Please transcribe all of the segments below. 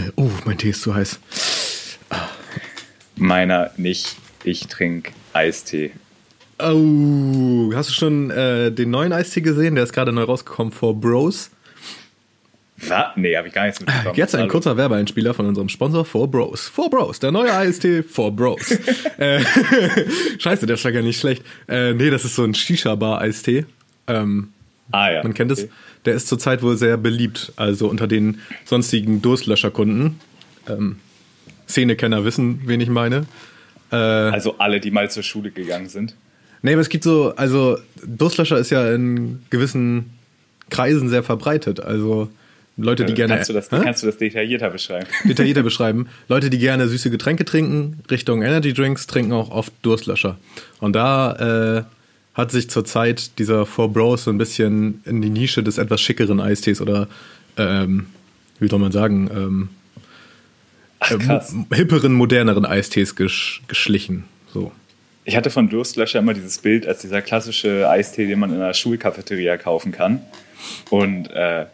meine, oh, mein Tee ist zu heiß. Meiner nicht. Ich trinke Eistee. Oh, hast du schon äh, den neuen Eistee gesehen? Der ist gerade neu rausgekommen vor Bros. Was? Nee, habe ich gar nichts mitbekommen. Jetzt ein kurzer Werbeeinspieler von unserem Sponsor For Bros. For Bros, der neue Eistee For Bros. äh, Scheiße, der schmeckt ja nicht schlecht. Äh, nee, das ist so ein Shisha-Bar-Eistee. Ähm, ah ja. Man kennt es. Der ist zurzeit wohl sehr beliebt, also unter den sonstigen Durstlöscherkunden. Ähm, Szenekenner wissen, wen ich meine. Äh, also alle, die mal zur Schule gegangen sind. Nee, aber es gibt so, also Durstlöscher ist ja in gewissen Kreisen sehr verbreitet. Also Leute, die gerne. Kannst du, das, kannst du das detaillierter beschreiben? Detaillierter beschreiben. Leute, die gerne süße Getränke trinken, Richtung Energy Drinks, trinken auch oft Durstlöscher. Und da äh, hat sich zurzeit dieser Four Bros so ein bisschen in die Nische des etwas schickeren Eistees oder, ähm, wie soll man sagen, ähm, Ach, äh, hipperen, moderneren Eistees gesch geschlichen. So. Ich hatte von Durstlöscher immer dieses Bild als dieser klassische Eistee, den man in einer Schulcafeteria kaufen kann. Und äh,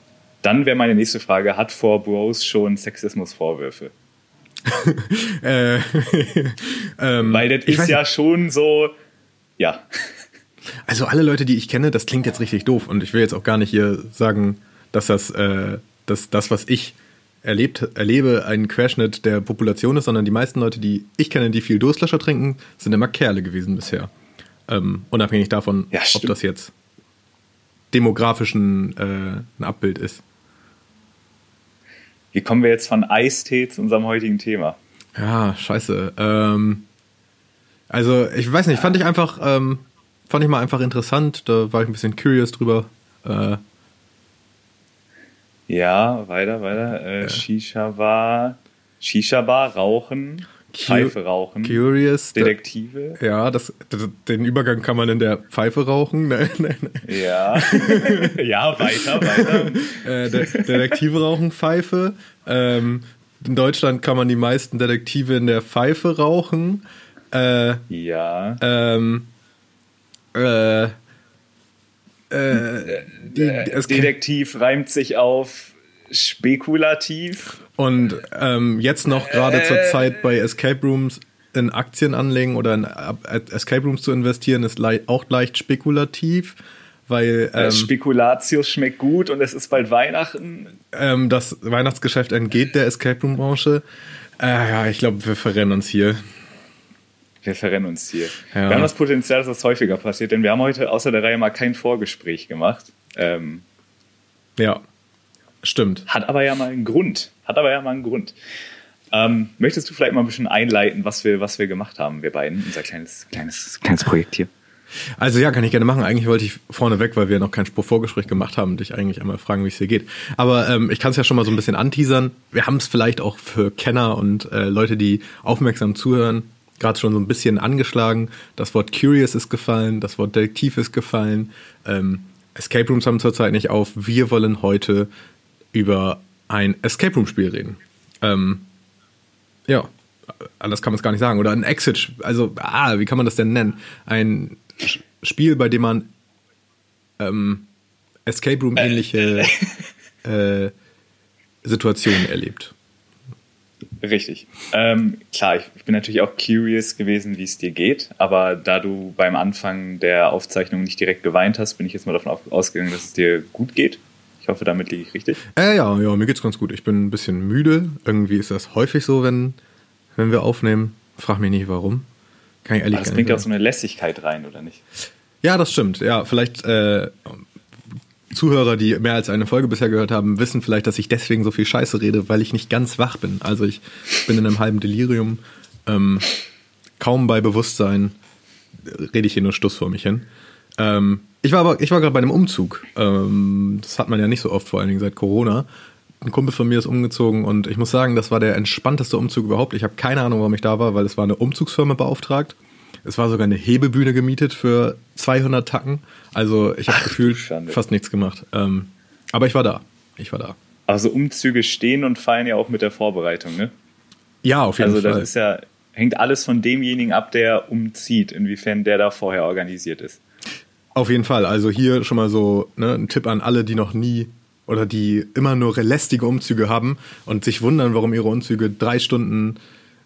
dann wäre meine nächste Frage: Hat Four Bros schon Sexismusvorwürfe? äh, ähm, Weil das ist ja schon so, ja. Also alle Leute, die ich kenne, das klingt jetzt richtig doof und ich will jetzt auch gar nicht hier sagen, dass das, äh, dass das, was ich erlebt, erlebe, ein Querschnitt der Population ist, sondern die meisten Leute, die ich kenne, die viel Durstlöscher trinken, sind immer Kerle gewesen bisher. Ähm, unabhängig davon, ja, ob das jetzt demografischen äh, ein Abbild ist. Wie kommen wir jetzt von Eistee zu unserem heutigen Thema? Ja, scheiße. Ähm, also, ich weiß nicht, fand ich einfach, ähm, fand ich mal einfach interessant. Da war ich ein bisschen curious drüber. Äh, ja, weiter, weiter. Äh, ja. Shisha-Bar, Shisha-Bar, Rauchen. Pfeife rauchen. Curious. Detektive. Ja, das, den Übergang kann man in der Pfeife rauchen. Nein, nein, nein. Ja. ja, weiter, weiter. Äh, De Detektive rauchen Pfeife. Ähm, in Deutschland kann man die meisten Detektive in der Pfeife rauchen. Äh, ja. Ähm, äh, äh, die, Detektiv reimt sich auf spekulativ. Und ähm, jetzt noch gerade äh, zur Zeit bei Escape Rooms in Aktien anlegen oder in Escape Rooms zu investieren, ist le auch leicht spekulativ. Weil, äh, ähm, Spekulatius schmeckt gut und es ist bald Weihnachten. Ähm, das Weihnachtsgeschäft entgeht der Escape Room Branche. Äh, ja, ich glaube, wir verrennen uns hier. Wir verrennen uns hier. Ja. Wir haben das Potenzial, dass das häufiger passiert, denn wir haben heute außer der Reihe mal kein Vorgespräch gemacht. Ähm, ja. Stimmt. Hat aber ja mal einen Grund. Hat aber ja mal einen Grund. Ähm, möchtest du vielleicht mal ein bisschen einleiten, was wir, was wir gemacht haben, wir beiden, unser kleines, kleines, kleines Projekt hier? Also ja, kann ich gerne machen. Eigentlich wollte ich vorneweg, weil wir noch kein Vorgespräch gemacht haben, dich eigentlich einmal fragen, wie es dir geht. Aber ähm, ich kann es ja schon mal so ein bisschen anteasern. Wir haben es vielleicht auch für Kenner und äh, Leute, die aufmerksam zuhören, gerade schon so ein bisschen angeschlagen. Das Wort Curious ist gefallen, das Wort Detektiv ist gefallen. Ähm, Escape Rooms haben zurzeit nicht auf. Wir wollen heute über ein Escape Room Spiel reden. Ähm, ja, anders kann man es gar nicht sagen. Oder ein Exit, also, ah, wie kann man das denn nennen? Ein Spiel, bei dem man ähm, Escape Room ähnliche äh, Situationen erlebt. Richtig. Ähm, klar, ich, ich, bin natürlich auch curious gewesen, wie es dir geht, aber da du beim Anfang der Aufzeichnung nicht direkt geweint hast, bin ich jetzt mal davon ausgegangen, dass es dir gut geht. Ich hoffe, damit liege ich richtig. Äh, ja, ja, mir geht's ganz gut. Ich bin ein bisschen müde. Irgendwie ist das häufig so, wenn, wenn wir aufnehmen. Frag mich nicht, warum. Kann ich ehrlich Aber das bringt auch so eine Lässigkeit rein, oder nicht? Ja, das stimmt. Ja, vielleicht äh, Zuhörer, die mehr als eine Folge bisher gehört haben, wissen vielleicht, dass ich deswegen so viel Scheiße rede, weil ich nicht ganz wach bin. Also ich bin in einem halben Delirium. Ähm, kaum bei Bewusstsein rede ich hier nur Stuss vor mich hin. Ähm, ich war aber, ich war gerade bei einem Umzug. Ähm, das hat man ja nicht so oft, vor allen Dingen seit Corona. Ein Kumpel von mir ist umgezogen und ich muss sagen, das war der entspannteste Umzug überhaupt. Ich habe keine Ahnung, warum ich da war, weil es war eine Umzugsfirma beauftragt. Es war sogar eine Hebebühne gemietet für 200 Tacken. Also ich habe gefühlt Schande. fast nichts gemacht. Ähm, aber ich war da. Ich war da. Also Umzüge stehen und fallen ja auch mit der Vorbereitung, ne? Ja, auf jeden also Fall. Also das ist ja hängt alles von demjenigen ab, der umzieht, inwiefern der da vorher organisiert ist. Auf jeden Fall. Also hier schon mal so ne, ein Tipp an alle, die noch nie oder die immer nur lästige Umzüge haben und sich wundern, warum ihre Umzüge drei Stunden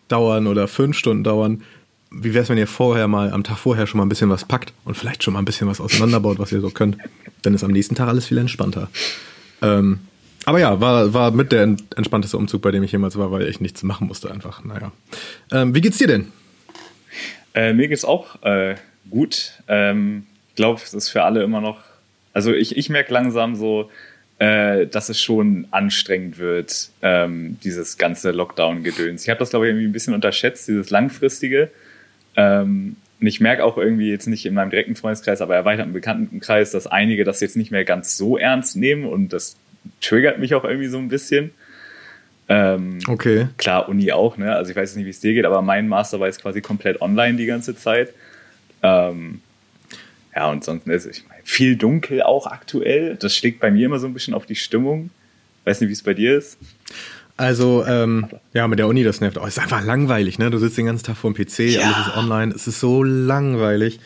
dauern oder fünf Stunden dauern. Wie wäre es, wenn ihr vorher mal am Tag vorher schon mal ein bisschen was packt und vielleicht schon mal ein bisschen was auseinanderbaut, was ihr so könnt? Dann ist am nächsten Tag alles viel entspannter. Ähm, aber ja, war, war mit der entspannteste Umzug, bei dem ich jemals war, weil ich nichts machen musste einfach. Naja. Ähm, wie geht's dir denn? Äh, mir geht's auch äh, gut. Ähm, ich glaube, es ist für alle immer noch. Also ich, ich merke langsam so, äh, dass es schon anstrengend wird, ähm, dieses ganze Lockdown-Gedöns. Ich habe das, glaube ich, irgendwie ein bisschen unterschätzt, dieses langfristige. Ähm, und ich merke auch irgendwie jetzt nicht in meinem direkten Freundeskreis, aber erweiterten Bekanntenkreis, dass einige das jetzt nicht mehr ganz so ernst nehmen und das triggert mich auch irgendwie so ein bisschen. Ähm, okay. Klar, Uni auch, ne? Also ich weiß nicht, wie es dir geht, aber mein Master war jetzt quasi komplett online die ganze Zeit. Ähm, ja, und sonst ist ich meine, viel dunkel auch aktuell. Das schlägt bei mir immer so ein bisschen auf die Stimmung. Weiß nicht, wie es bei dir ist. Also, ähm, ja, mit der Uni, das nervt. Oh, es ist einfach langweilig, ne? Du sitzt den ganzen Tag vor dem PC, ja. alles ist online. Es ist so langweilig.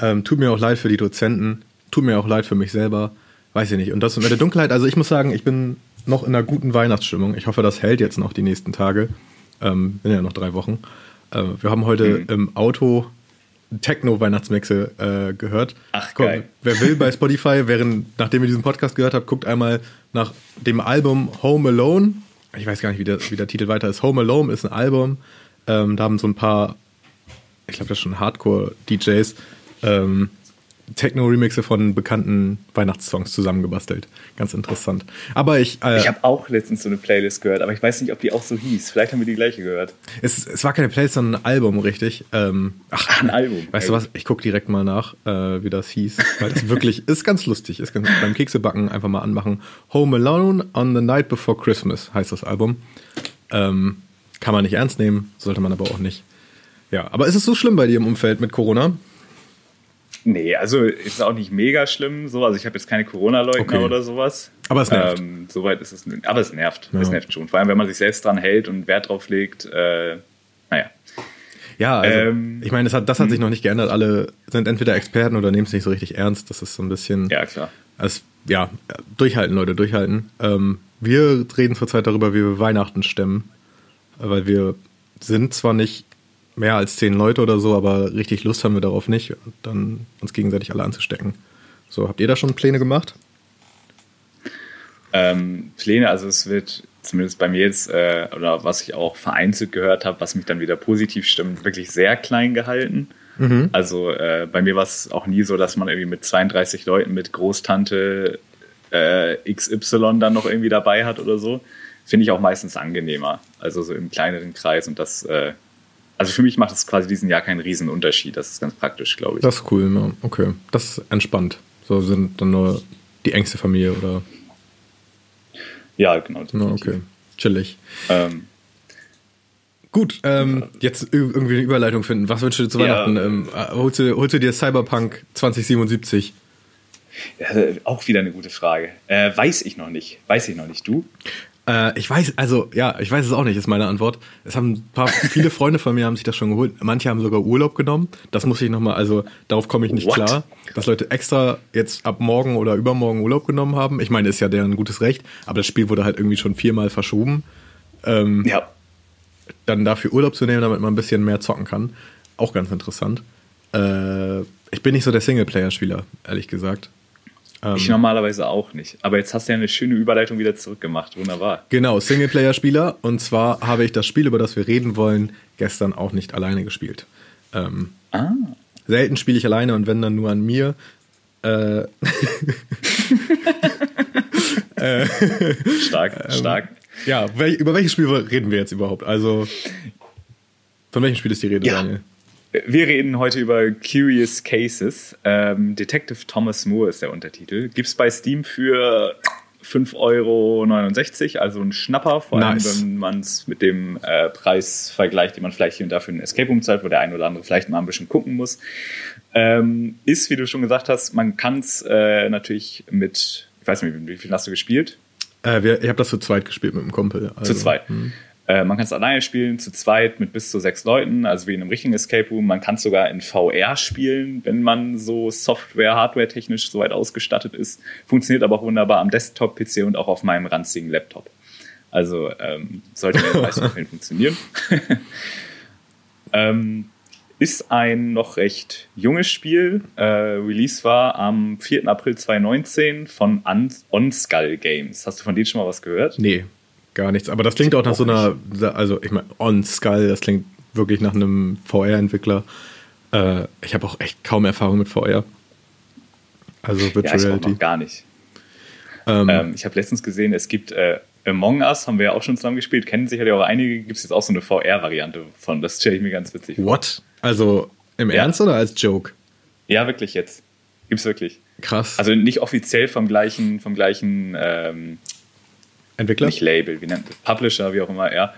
Ähm, tut mir auch leid für die Dozenten. Tut mir auch leid für mich selber. Weiß ich nicht. Und das mit der Dunkelheit, also ich muss sagen, ich bin noch in einer guten Weihnachtsstimmung. Ich hoffe, das hält jetzt noch die nächsten Tage. Ähm, sind ja noch drei Wochen. Äh, wir haben heute mhm. im Auto Techno-Weihnachtsmixe äh, gehört. Ach, Komm, geil. Wer will bei Spotify, während, nachdem ihr diesen Podcast gehört habt, guckt einmal nach dem Album Home Alone. Ich weiß gar nicht, wie der, wie der Titel weiter ist. Home Alone ist ein Album. Ähm, da haben so ein paar, ich glaube, das schon Hardcore-DJs, ähm, Techno-Remixe von bekannten Weihnachtssongs zusammengebastelt. Ganz interessant. Aber ich. Äh, ich habe auch letztens so eine Playlist gehört, aber ich weiß nicht, ob die auch so hieß. Vielleicht haben wir die gleiche gehört. Es, es war keine Playlist, sondern ein Album, richtig. Ähm, ach, ach, ein Album. Weißt du was? Ich gucke direkt mal nach, äh, wie das hieß. Weil das wirklich ist ganz lustig. Ist ganz, beim Keksebacken einfach mal anmachen. Home Alone on the Night Before Christmas heißt das Album. Ähm, kann man nicht ernst nehmen, sollte man aber auch nicht. Ja, aber ist es so schlimm bei dir im Umfeld mit Corona? Nee, also ist auch nicht mega schlimm. So. Also ich habe jetzt keine Corona-Leugner okay. oder sowas. Aber es nervt. Ähm, soweit ist es. Aber es nervt. Ja. Es nervt schon. Vor allem, wenn man sich selbst dran hält und Wert drauf legt. Äh, naja. Ja, also, ähm, ich meine, das hat, das hat hm. sich noch nicht geändert. Alle sind entweder Experten oder nehmen es nicht so richtig ernst. Das ist so ein bisschen. Ja, klar. Also, ja, durchhalten, Leute, durchhalten. Ähm, wir reden zurzeit darüber, wie wir Weihnachten stemmen. Weil wir sind zwar nicht mehr als zehn Leute oder so, aber richtig Lust haben wir darauf nicht, dann uns gegenseitig alle anzustecken. So, habt ihr da schon Pläne gemacht? Ähm, Pläne, also es wird zumindest bei mir jetzt, äh, oder was ich auch vereinzelt gehört habe, was mich dann wieder positiv stimmt, wirklich sehr klein gehalten. Mhm. Also äh, bei mir war es auch nie so, dass man irgendwie mit 32 Leuten mit Großtante äh, XY dann noch irgendwie dabei hat oder so. Finde ich auch meistens angenehmer. Also so im kleineren Kreis und das äh, also für mich macht es quasi diesen Jahr keinen riesen Unterschied. Das ist ganz praktisch, glaube ich. Das ist cool, ja. okay. Das ist entspannt. So sind dann nur die engste Familie oder. Ja, genau. Ja, okay. Chillig. Ähm, Gut, ähm, jetzt irgendwie eine Überleitung finden. Was wünschst du dir zu Weihnachten? Ja, ähm, äh, holst, du, holst du dir Cyberpunk 2077? Ja, auch wieder eine gute Frage. Äh, weiß ich noch nicht. Weiß ich noch nicht. Du? Äh, ich weiß, also ja, ich weiß es auch nicht, ist meine Antwort. Es haben ein paar, viele Freunde von mir haben sich das schon geholt. Manche haben sogar Urlaub genommen. Das muss ich nochmal, also darauf komme ich nicht What? klar, dass Leute extra jetzt ab morgen oder übermorgen Urlaub genommen haben. Ich meine, ist ja deren gutes Recht, aber das Spiel wurde halt irgendwie schon viermal verschoben. Ähm, ja. Dann dafür Urlaub zu nehmen, damit man ein bisschen mehr zocken kann. Auch ganz interessant. Äh, ich bin nicht so der Singleplayer-Spieler, ehrlich gesagt. Ähm, ich normalerweise auch nicht. Aber jetzt hast du ja eine schöne Überleitung wieder zurückgemacht. Wunderbar. Genau, Singleplayer-Spieler. Und zwar habe ich das Spiel, über das wir reden wollen, gestern auch nicht alleine gespielt. Ähm, ah. Selten spiele ich alleine und wenn dann nur an mir. Äh, äh, stark, ähm, stark. Ja, über welches Spiel reden wir jetzt überhaupt? Also, von welchem Spiel ist die Rede, ja. Daniel? Wir reden heute über Curious Cases. Ähm, Detective Thomas Moore ist der Untertitel. Gibt es bei Steam für 5,69 Euro, also ein Schnapper, vor allem nice. wenn man es mit dem äh, Preis vergleicht, den man vielleicht hier und da für einen Escape Room zahlt, wo der ein oder andere vielleicht mal ein bisschen gucken muss. Ähm, ist, wie du schon gesagt hast, man kann es äh, natürlich mit, ich weiß nicht, wie viel hast du gespielt? Äh, wir, ich habe das zu zweit gespielt mit einem Kumpel. Also, zu zweit. Hm. Äh, man kann es alleine spielen, zu zweit mit bis zu sechs Leuten, also wie in einem richtigen Escape Room. Man kann es sogar in VR spielen, wenn man so Software, Hardware-technisch soweit ausgestattet ist. Funktioniert aber auch wunderbar am Desktop-PC und auch auf meinem ranzigen Laptop. Also ähm, sollte mir meisten Fällen funktionieren. ähm, ist ein noch recht junges Spiel. Äh, Release war am 4. April 2019 von OnSkull Games. Hast du von denen schon mal was gehört? Nee, gar nichts. Aber das klingt auch nach so einer, also ich meine, OnSkull, das klingt wirklich nach einem VR-Entwickler. Äh, ich habe auch echt kaum Erfahrung mit VR. Also Virtual ja, ich Reality. Noch gar nicht. Ähm, ähm, ich habe letztens gesehen, es gibt äh, Among Us, haben wir ja auch schon zusammen gespielt, kennen sicherlich auch einige, gibt es jetzt auch so eine VR-Variante von. Das stelle ich mir ganz witzig vor. What? Also im ja. Ernst oder als Joke? Ja, wirklich jetzt. Gibt's wirklich. Krass. Also nicht offiziell vom gleichen, vom gleichen ähm, Entwickler? Nicht Label, wie nennt? Publisher, wie auch immer, ja.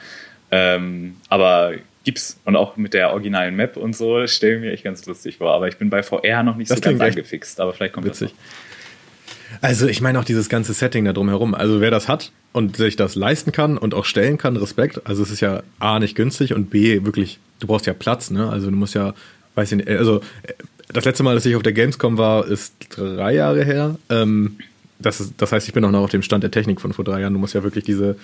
Ähm, aber gibt's und auch mit der originalen Map und so stelle ich mir echt ganz lustig vor. Aber ich bin bei VR noch nicht das so ganz angefixt, aber vielleicht kommt witzig. das noch. Also ich meine auch dieses ganze Setting da drumherum. Also wer das hat und sich das leisten kann und auch stellen kann, Respekt. Also es ist ja A nicht günstig und B wirklich, du brauchst ja Platz, ne? Also du musst ja, weiß ich nicht, also das letzte Mal, dass ich auf der Gamescom war, ist drei Jahre her. Ähm, das, ist, das heißt, ich bin auch noch auf dem Stand der Technik von vor drei Jahren. Du musst ja wirklich diese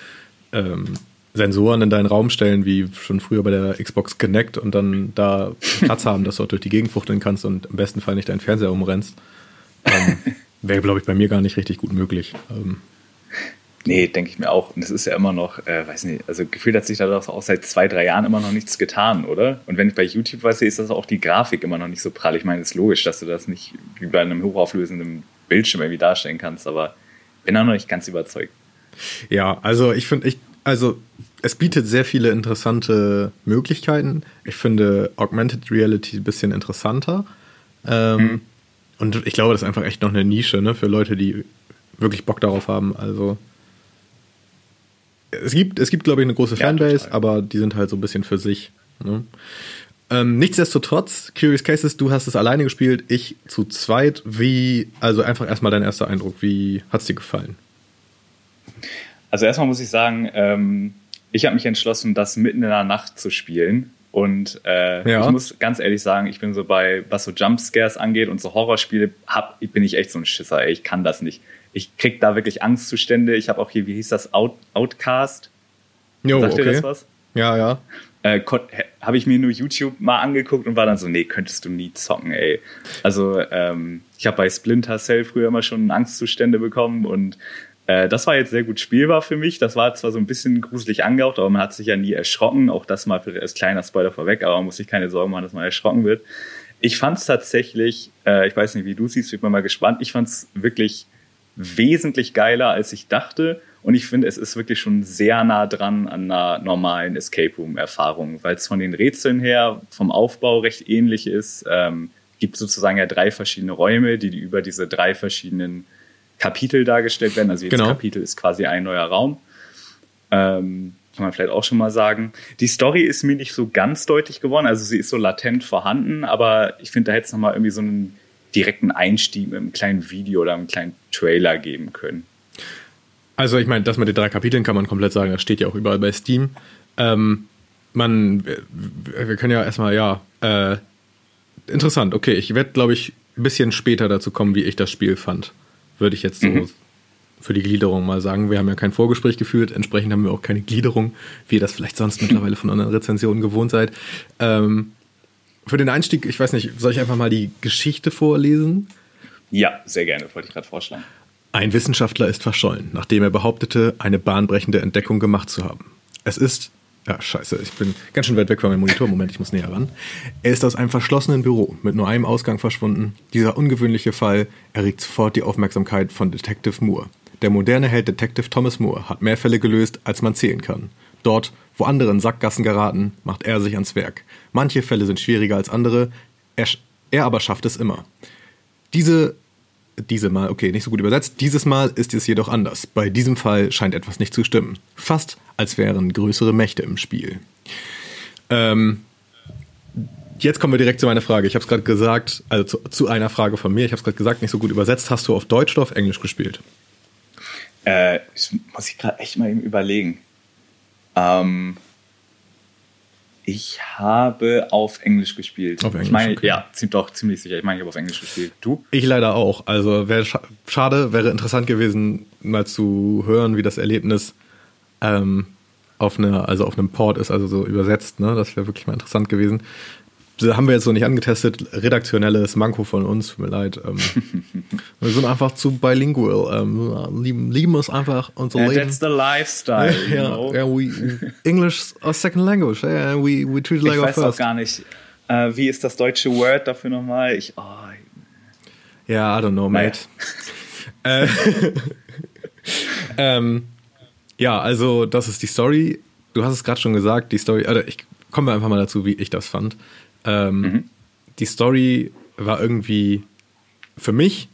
ähm, Sensoren in deinen Raum stellen, wie schon früher bei der Xbox Connect und dann da Platz haben, dass du auch durch die Gegend fuchteln kannst und im besten Fall nicht deinen Fernseher umrennst. Ähm, Wäre, glaube ich, bei mir gar nicht richtig gut möglich. Ähm, Nee, denke ich mir auch. Und das ist ja immer noch, äh, weiß nicht, also gefühlt hat sich da auch seit zwei, drei Jahren immer noch nichts getan, oder? Und wenn ich bei YouTube was sehe, ist das auch die Grafik immer noch nicht so prall. Ich meine, es ist logisch, dass du das nicht wie bei einem hochauflösenden Bildschirm irgendwie darstellen kannst, aber bin auch noch nicht ganz überzeugt. Ja, also ich finde, ich, also es bietet sehr viele interessante Möglichkeiten. Ich finde Augmented Reality ein bisschen interessanter. Ähm, mhm. Und ich glaube, das ist einfach echt noch eine Nische ne, für Leute, die wirklich Bock darauf haben. Also es gibt, es gibt, glaube ich, eine große Fanbase, ja, aber die sind halt so ein bisschen für sich. Ne? Ähm, nichtsdestotrotz, Curious Cases, du hast es alleine gespielt, ich zu zweit. Wie, also einfach erstmal dein erster Eindruck, wie hat es dir gefallen? Also erstmal muss ich sagen, ähm, ich habe mich entschlossen, das mitten in der Nacht zu spielen. Und äh, ja. ich muss ganz ehrlich sagen, ich bin so bei, was so Jumpscares angeht und so Horrorspiele, hab, bin ich echt so ein Schisser. Ey. Ich kann das nicht. Ich krieg da wirklich Angstzustände. Ich habe auch hier, wie hieß das, Out, Outcast? Jo, Sagt okay. dir das was? Ja, ja. Äh, habe ich mir nur YouTube mal angeguckt und war dann so, nee, könntest du nie zocken, ey. Also ähm, ich habe bei Splinter Cell früher immer schon Angstzustände bekommen und äh, das war jetzt sehr gut spielbar für mich. Das war zwar so ein bisschen gruselig angehaucht, aber man hat sich ja nie erschrocken. Auch das mal als kleiner Spoiler vorweg, aber man muss sich keine Sorgen machen, dass man erschrocken wird. Ich fand es tatsächlich, äh, ich weiß nicht, wie du siehst, bin mal gespannt. Ich fand es wirklich wesentlich geiler, als ich dachte. Und ich finde, es ist wirklich schon sehr nah dran an einer normalen Escape Room-Erfahrung, weil es von den Rätseln her vom Aufbau recht ähnlich ist. Ähm, gibt sozusagen ja drei verschiedene Räume, die, über diese drei verschiedenen Kapitel dargestellt werden. Also jedes genau. Kapitel ist quasi ein neuer Raum. Ähm, kann man vielleicht auch schon mal sagen. Die Story ist mir nicht so ganz deutlich geworden, also sie ist so latent vorhanden, aber ich finde, da hätte es nochmal irgendwie so einen direkten Einstieg mit einem kleinen Video oder einem kleinen Trailer geben können. Also ich meine, das mit den drei Kapiteln kann man komplett sagen, das steht ja auch überall bei Steam. Ähm, man, wir können ja erstmal, ja, äh, interessant, okay, ich werde, glaube ich, ein bisschen später dazu kommen, wie ich das Spiel fand. Würde ich jetzt so mhm. für die Gliederung mal sagen. Wir haben ja kein Vorgespräch geführt, entsprechend haben wir auch keine Gliederung, wie ihr das vielleicht sonst mittlerweile von anderen Rezensionen gewohnt seid. Ähm, für den Einstieg, ich weiß nicht, soll ich einfach mal die Geschichte vorlesen? Ja, sehr gerne, wollte ich gerade vorschlagen. Ein Wissenschaftler ist verschollen, nachdem er behauptete, eine bahnbrechende Entdeckung gemacht zu haben. Es ist, ja, scheiße, ich bin ganz schön weit weg von meinem Monitor. Moment, ich muss näher ran. Er ist aus einem verschlossenen Büro mit nur einem Ausgang verschwunden. Dieser ungewöhnliche Fall erregt sofort die Aufmerksamkeit von Detective Moore. Der moderne Held Detective Thomas Moore hat mehr Fälle gelöst, als man zählen kann. Dort, wo andere in Sackgassen geraten, macht er sich ans Werk. Manche Fälle sind schwieriger als andere, er, er aber schafft es immer. Diese, diese Mal, okay, nicht so gut übersetzt, dieses Mal ist es jedoch anders. Bei diesem Fall scheint etwas nicht zu stimmen. Fast als wären größere Mächte im Spiel. Ähm, jetzt kommen wir direkt zu meiner Frage. Ich habe es gerade gesagt, also zu, zu, einer Frage von mir. Ich habe es gerade gesagt, nicht so gut übersetzt. Hast du auf Deutsch oder auf Englisch gespielt? Äh, muss ich gerade echt mal eben überlegen. Ähm, ich habe auf Englisch gespielt. Auf Englisch, ich meine, okay. ja, doch ziemlich sicher. Ich meine, ich habe auf Englisch gespielt. Du? Ich leider auch. Also wäre scha schade, wäre interessant gewesen, mal zu hören, wie das Erlebnis ähm, auf einer, also auf einem Port ist, also so übersetzt. Ne? Das wäre wirklich mal interessant gewesen haben wir jetzt noch nicht angetestet. Redaktionelles Manko von uns, tut mir leid. Ähm, wir sind einfach zu bilingual. Ähm, lieben, lieben es einfach unser Leben. That's the lifestyle. ja, know? yeah, we, English a second language. Yeah, we, we treat it like ich weiß first. auch gar nicht. Uh, wie ist das deutsche Word dafür nochmal? Ich, oh. Ja, I don't know, mate. Naja. äh, ähm, ja, also das ist die Story. Du hast es gerade schon gesagt, die Story. Also ich komme einfach mal dazu, wie ich das fand. Ähm, mhm. Die Story war irgendwie für mich,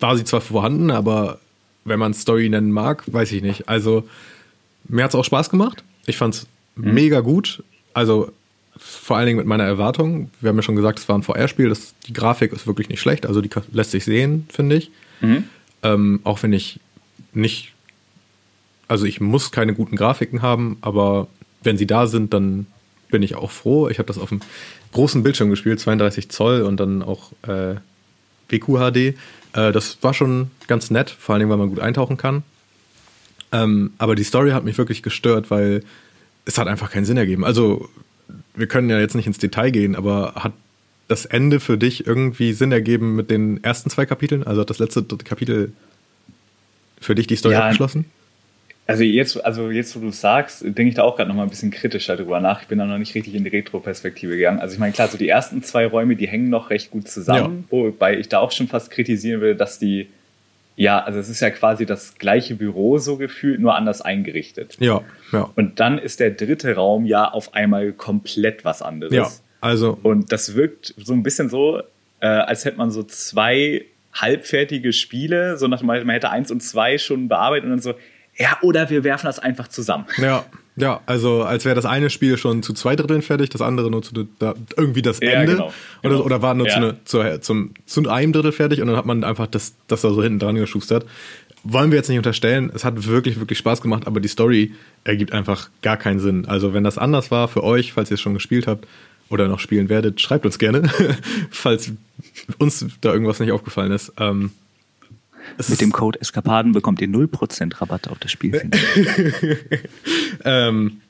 war sie zwar vorhanden, aber wenn man Story nennen mag, weiß ich nicht. Also mir hat es auch Spaß gemacht. Ich fand es mhm. mega gut. Also vor allen Dingen mit meiner Erwartung. Wir haben ja schon gesagt, es war ein VR-Spiel. Die Grafik ist wirklich nicht schlecht. Also die lässt sich sehen, finde ich. Mhm. Ähm, auch wenn ich nicht, also ich muss keine guten Grafiken haben, aber wenn sie da sind, dann bin ich auch froh. Ich habe das auf dem großen Bildschirm gespielt, 32 Zoll und dann auch äh, WQHD. Äh, das war schon ganz nett, vor allen Dingen, weil man gut eintauchen kann. Ähm, aber die Story hat mich wirklich gestört, weil es hat einfach keinen Sinn ergeben. Also, wir können ja jetzt nicht ins Detail gehen, aber hat das Ende für dich irgendwie Sinn ergeben mit den ersten zwei Kapiteln? Also hat das letzte Kapitel für dich die Story ja, abgeschlossen? Also jetzt, also jetzt, wo du sagst, denke ich da auch gerade noch mal ein bisschen kritischer drüber nach. Ich bin da noch nicht richtig in die Retro-Perspektive gegangen. Also ich meine, klar, so die ersten zwei Räume, die hängen noch recht gut zusammen, ja. wobei ich da auch schon fast kritisieren will, dass die, ja, also es ist ja quasi das gleiche Büro so gefühlt, nur anders eingerichtet. Ja, ja. Und dann ist der dritte Raum ja auf einmal komplett was anderes. Ja, also. Und das wirkt so ein bisschen so, äh, als hätte man so zwei halbfertige Spiele, so nach dem man hätte eins und zwei schon bearbeitet und dann so, ja, oder wir werfen das einfach zusammen. Ja, ja, also als wäre das eine Spiel schon zu zwei Dritteln fertig, das andere nur zu da, irgendwie das Ende. Ja, genau, genau. Oder, oder war nur ja. zu, ne, zu, zum, zu einem Drittel fertig und dann hat man einfach das, das da so hinten dran geschustert. Wollen wir jetzt nicht unterstellen, es hat wirklich, wirklich Spaß gemacht, aber die Story ergibt einfach gar keinen Sinn. Also wenn das anders war für euch, falls ihr es schon gespielt habt oder noch spielen werdet, schreibt uns gerne, falls uns da irgendwas nicht aufgefallen ist. Ähm, mit dem Code Eskapaden bekommt ihr 0% Rabatt auf das Spiel. ähm,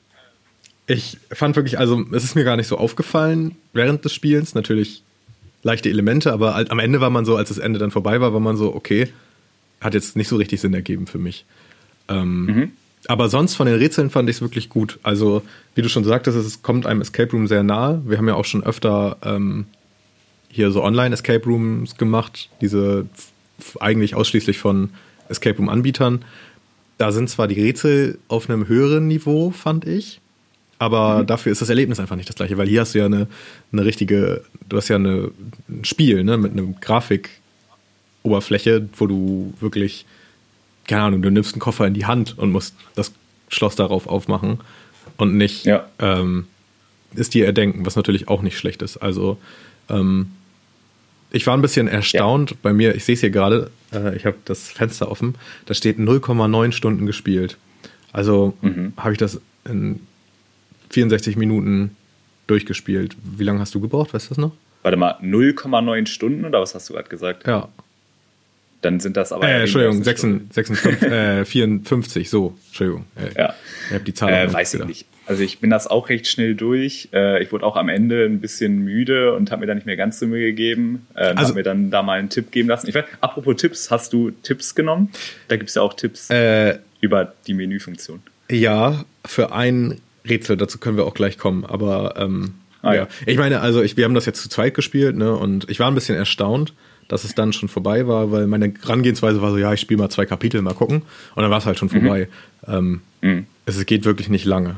ich fand wirklich, also es ist mir gar nicht so aufgefallen während des Spiels. Natürlich leichte Elemente, aber am Ende war man so, als das Ende dann vorbei war, war man so, okay, hat jetzt nicht so richtig Sinn ergeben für mich. Ähm, mhm. Aber sonst von den Rätseln fand ich es wirklich gut. Also, wie du schon sagtest, es kommt einem Escape Room sehr nahe. Wir haben ja auch schon öfter ähm, hier so Online-Escape Rooms gemacht, diese eigentlich ausschließlich von Escape Room-Anbietern. Da sind zwar die Rätsel auf einem höheren Niveau, fand ich, aber mhm. dafür ist das Erlebnis einfach nicht das gleiche, weil hier hast du ja eine, eine richtige, du hast ja eine, ein Spiel ne, mit einer Grafikoberfläche, wo du wirklich, keine Ahnung, du nimmst einen Koffer in die Hand und musst das Schloss darauf aufmachen und nicht ja. ähm, ist dir erdenken, was natürlich auch nicht schlecht ist. Also ähm, ich war ein bisschen erstaunt. Ja. Bei mir, ich sehe es hier gerade, äh, ich habe das Fenster offen, da steht 0,9 Stunden gespielt. Also mhm. habe ich das in 64 Minuten durchgespielt. Wie lange hast du gebraucht? Weißt du das noch? Warte mal, 0,9 Stunden oder was hast du gerade gesagt? Ja. Dann sind das aber. Äh, Entschuldigung, 56, 56 äh, 54, so, Entschuldigung. Äh, ja. Ich habe die Zahl. Äh, weiß ich nicht. Also ich bin das auch recht schnell durch. Äh, ich wurde auch am Ende ein bisschen müde und habe mir da nicht mehr ganz so Mühe gegeben. Äh, also, habe mir dann da mal einen Tipp geben lassen. Ich weiß, apropos Tipps, hast du Tipps genommen? Da gibt es ja auch Tipps äh, über die Menüfunktion. Ja, für ein Rätsel, dazu können wir auch gleich kommen. Aber ähm, ah, ja. ich meine, also ich, wir haben das jetzt zu zweit gespielt, ne? Und ich war ein bisschen erstaunt, dass es dann schon vorbei war, weil meine Herangehensweise war so, ja, ich spiele mal zwei Kapitel, mal gucken. Und dann war es halt schon mhm. vorbei. Ähm, mhm. Es geht wirklich nicht lange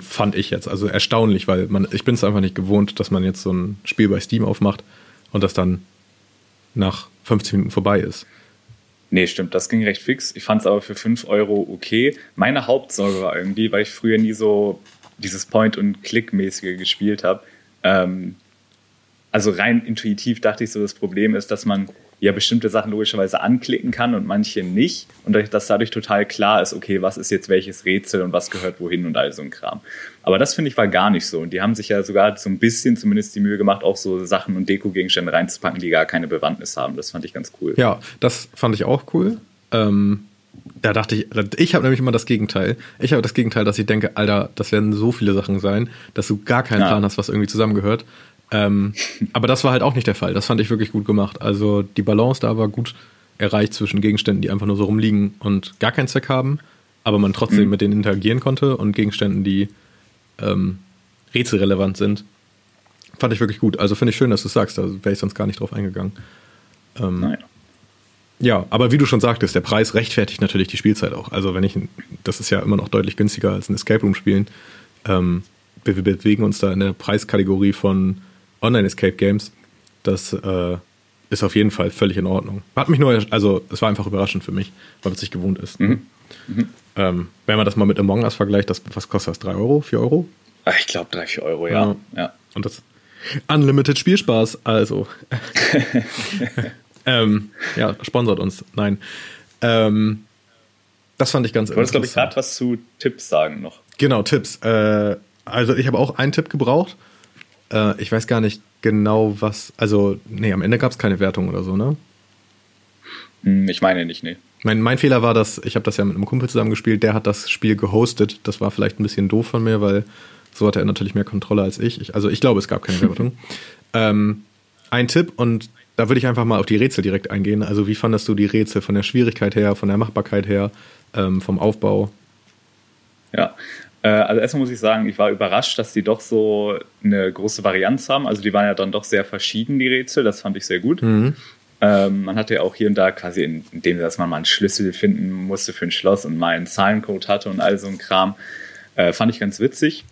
fand ich jetzt. Also erstaunlich, weil man, ich bin es einfach nicht gewohnt, dass man jetzt so ein Spiel bei Steam aufmacht und das dann nach 15 Minuten vorbei ist. Nee, stimmt, das ging recht fix. Ich fand es aber für 5 Euro okay. Meine Hauptsorge war irgendwie, weil ich früher nie so dieses Point-and-Click-mäßige gespielt habe. Ähm, also rein intuitiv dachte ich so, das Problem ist, dass man ja bestimmte Sachen logischerweise anklicken kann und manche nicht. Und dass dadurch total klar ist, okay, was ist jetzt welches Rätsel und was gehört wohin und all so ein Kram. Aber das finde ich war gar nicht so. Und die haben sich ja sogar so ein bisschen zumindest die Mühe gemacht, auch so Sachen und Deko-Gegenstände reinzupacken, die gar keine Bewandtnis haben. Das fand ich ganz cool. Ja, das fand ich auch cool. Ähm, da dachte ich, ich habe nämlich immer das Gegenteil. Ich habe das Gegenteil, dass ich denke, Alter, das werden so viele Sachen sein, dass du gar keinen ja. Plan hast, was irgendwie zusammengehört. Ähm, aber das war halt auch nicht der Fall. Das fand ich wirklich gut gemacht. Also die Balance da war gut erreicht zwischen Gegenständen, die einfach nur so rumliegen und gar keinen Zweck haben, aber man trotzdem mhm. mit denen interagieren konnte und Gegenständen, die ähm, rätselrelevant sind. Fand ich wirklich gut. Also finde ich schön, dass du sagst, da wäre ich sonst gar nicht drauf eingegangen. Ähm, Nein. Ja, aber wie du schon sagtest, der Preis rechtfertigt natürlich die Spielzeit auch. Also wenn ich, das ist ja immer noch deutlich günstiger als ein Escape Room spielen. Ähm, wir, wir bewegen uns da in der Preiskategorie von Online-Escape-Games, das äh, ist auf jeden Fall völlig in Ordnung. Hat mich nur, also es war einfach überraschend für mich, weil es sich gewohnt ist. Mhm. Mhm. Ähm, wenn man das mal mit Among Us vergleicht, das, was kostet das? 3 Euro? 4 Euro? Ich glaube 3, 4 Euro, ja. ja. ja. Und das Unlimited Spielspaß, also. ähm, ja, sponsert uns. Nein. Ähm, das fand ich ganz interessant. Du wolltest, glaube ich, gerade was zu Tipps sagen noch. Genau, Tipps. Äh, also ich habe auch einen Tipp gebraucht. Äh, ich weiß gar nicht genau, was. Also, nee, am Ende gab es keine Wertung oder so, ne? Hm, ich meine nicht, nee. Mein, mein Fehler war, dass ich habe das ja mit einem Kumpel zusammengespielt, der hat das Spiel gehostet. Das war vielleicht ein bisschen doof von mir, weil so hatte er natürlich mehr Kontrolle als ich. ich also ich glaube, es gab keine Wertung. ähm, ein Tipp und da würde ich einfach mal auf die Rätsel direkt eingehen. Also wie fandest du die Rätsel von der Schwierigkeit her, von der Machbarkeit her, ähm, vom Aufbau? Ja, also erstmal muss ich sagen, ich war überrascht, dass die doch so eine große Varianz haben. Also die waren ja dann doch sehr verschieden, die Rätsel. Das fand ich sehr gut. Mhm. Ähm, man hatte ja auch hier und da quasi in, in dem, dass man mal einen Schlüssel finden musste für ein Schloss und mal einen Zahlencode hatte und all so ein Kram. Äh, fand ich ganz witzig.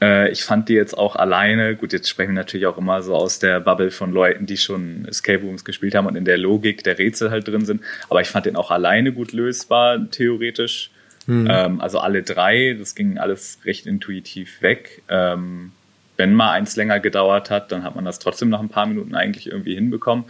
Äh, ich fand die jetzt auch alleine, gut, jetzt sprechen wir natürlich auch immer so aus der Bubble von Leuten, die schon Escape Rooms gespielt haben und in der Logik der Rätsel halt drin sind. Aber ich fand den auch alleine gut lösbar, theoretisch. Mhm. Ähm, also alle drei, das ging alles recht intuitiv weg. Ähm, wenn mal eins länger gedauert hat, dann hat man das trotzdem nach ein paar Minuten eigentlich irgendwie hinbekommen.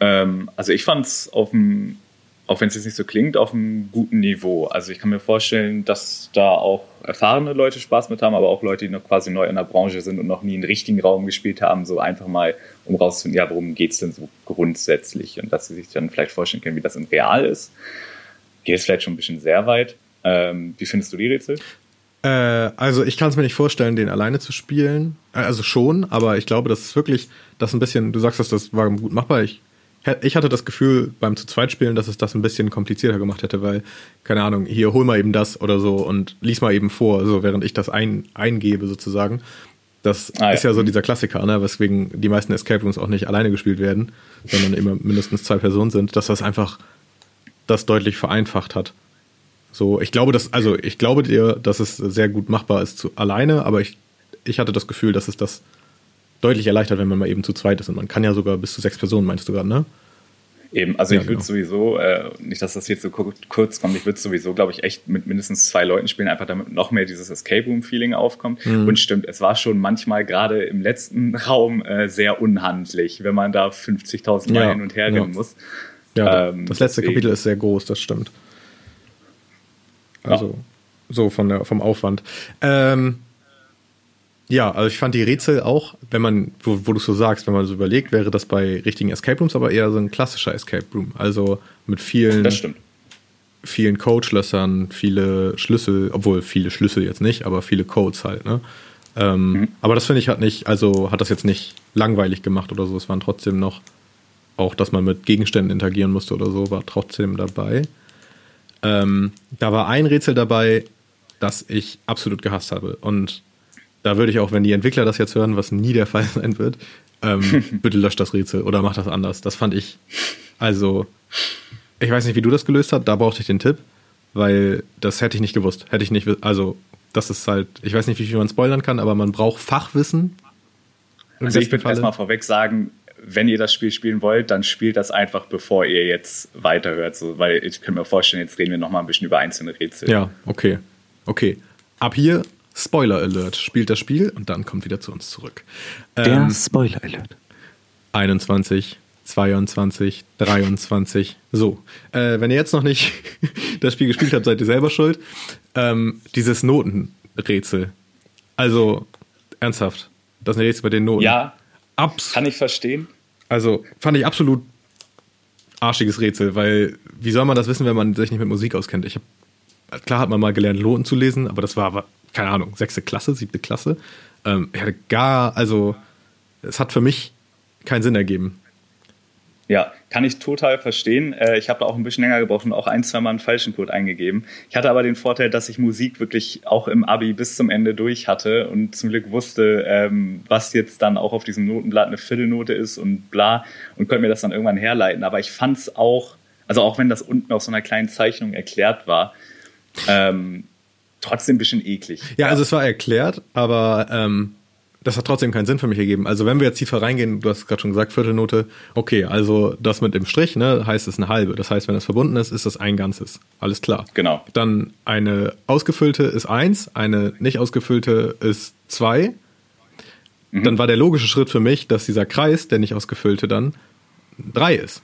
Ähm, also ich fand es auf dem, auch wenn es jetzt nicht so klingt, auf einem guten Niveau. Also ich kann mir vorstellen, dass da auch erfahrene Leute Spaß mit haben, aber auch Leute, die noch quasi neu in der Branche sind und noch nie einen richtigen Raum gespielt haben, so einfach mal, um rauszufinden, ja, worum geht es denn so grundsätzlich und dass sie sich dann vielleicht vorstellen können, wie das in real ist. Geht es vielleicht schon ein bisschen sehr weit. Ähm, wie findest du die Rätsel? Äh, also ich kann es mir nicht vorstellen, den alleine zu spielen. Äh, also schon, aber ich glaube, das ist wirklich, das ein bisschen, du sagst, dass das war gut machbar. Ich, ich hatte das Gefühl beim zu zweit spielen, dass es das ein bisschen komplizierter gemacht hätte, weil, keine Ahnung, hier hol mal eben das oder so und lies mal eben vor, so während ich das ein, eingebe sozusagen. Das ah, ist ja. ja so dieser Klassiker, ne, weswegen die meisten Escape Rooms auch nicht alleine gespielt werden, sondern immer mindestens zwei Personen sind, dass das einfach das deutlich vereinfacht hat. So, ich glaube, dass, also ich glaube dir, dass es sehr gut machbar ist zu alleine, aber ich, ich hatte das Gefühl, dass es das deutlich erleichtert, wenn man mal eben zu zweit ist. Und man kann ja sogar bis zu sechs Personen, meinst du gerade, ne? Eben, also ja, ich würde genau. sowieso, äh, nicht, dass das jetzt so kurz kommt, ich würde sowieso, glaube ich, echt mit mindestens zwei Leuten spielen, einfach damit noch mehr dieses Escape Room-Feeling aufkommt. Mhm. Und stimmt, es war schon manchmal gerade im letzten Raum äh, sehr unhandlich, wenn man da 50.000 Mal ja, hin und her ja. rennen muss. Ja, ähm, das letzte deswegen. Kapitel ist sehr groß, das stimmt. Also ja. so von der, vom Aufwand. Ähm, ja, also ich fand die Rätsel auch, wenn man, wo, wo du so sagst, wenn man so überlegt, wäre das bei richtigen Escape Rooms aber eher so ein klassischer Escape Room. Also mit vielen, vielen Codeschlössern, viele Schlüssel, obwohl viele Schlüssel jetzt nicht, aber viele Codes halt, ne? Ähm, mhm. Aber das finde ich hat nicht, also hat das jetzt nicht langweilig gemacht oder so. Es waren trotzdem noch, auch dass man mit Gegenständen interagieren musste oder so, war trotzdem dabei. Ähm, da war ein Rätsel dabei, das ich absolut gehasst habe. Und da würde ich auch, wenn die Entwickler das jetzt hören, was nie der Fall sein wird, ähm, bitte löscht das Rätsel oder macht das anders. Das fand ich, also, ich weiß nicht, wie du das gelöst hast, da brauchte ich den Tipp, weil das hätte ich nicht gewusst. Hätte ich nicht, also, das ist halt, ich weiß nicht, wie viel man spoilern kann, aber man braucht Fachwissen. Also ich würde erstmal vorweg sagen, wenn ihr das Spiel spielen wollt, dann spielt das einfach, bevor ihr jetzt weiterhört. So, weil ich könnte mir vorstellen, jetzt reden wir noch mal ein bisschen über einzelne Rätsel. Ja, okay. Okay. Ab hier Spoiler Alert. Spielt das Spiel und dann kommt wieder zu uns zurück. Der ähm, Spoiler Alert. 21, 22, 23. So, äh, wenn ihr jetzt noch nicht das Spiel gespielt habt, seid ihr selber schuld. Ähm, dieses Notenrätsel. Also, ernsthaft. Das ist ein Rätsel bei den Noten. Ja, Abs kann ich verstehen. also, fand ich absolut arschiges Rätsel, weil wie soll man das wissen, wenn man sich nicht mit Musik auskennt? Ich hab, klar hat man mal gelernt, Noten zu lesen, aber das war keine Ahnung, sechste Klasse, siebte Klasse. Ähm, ich hatte gar, also, es hat für mich keinen Sinn ergeben. Ja, kann ich total verstehen. Äh, Ich habe da auch ein bisschen länger gebraucht und auch ein, zwei Mal einen falschen Code eingegeben. Ich hatte aber den Vorteil, dass ich Musik wirklich auch im Abi bis zum Ende durch hatte und zum Glück wusste, ähm, was jetzt dann auch auf diesem Notenblatt eine Viertelnote ist und bla und konnte mir das dann irgendwann herleiten. Aber ich fand es auch, also auch wenn das unten auf so einer kleinen Zeichnung erklärt war, ähm, trotzdem ein bisschen eklig. Ja, also es war erklärt, aber ähm, das hat trotzdem keinen Sinn für mich ergeben. Also wenn wir jetzt tiefer reingehen, du hast gerade schon gesagt, Viertelnote, okay, also das mit dem Strich, ne, heißt es eine halbe. Das heißt, wenn das verbunden ist, ist das ein Ganzes. Alles klar. Genau. Dann eine ausgefüllte ist eins, eine nicht ausgefüllte ist zwei. Dann war der logische Schritt für mich, dass dieser Kreis, der nicht ausgefüllte, dann drei ist.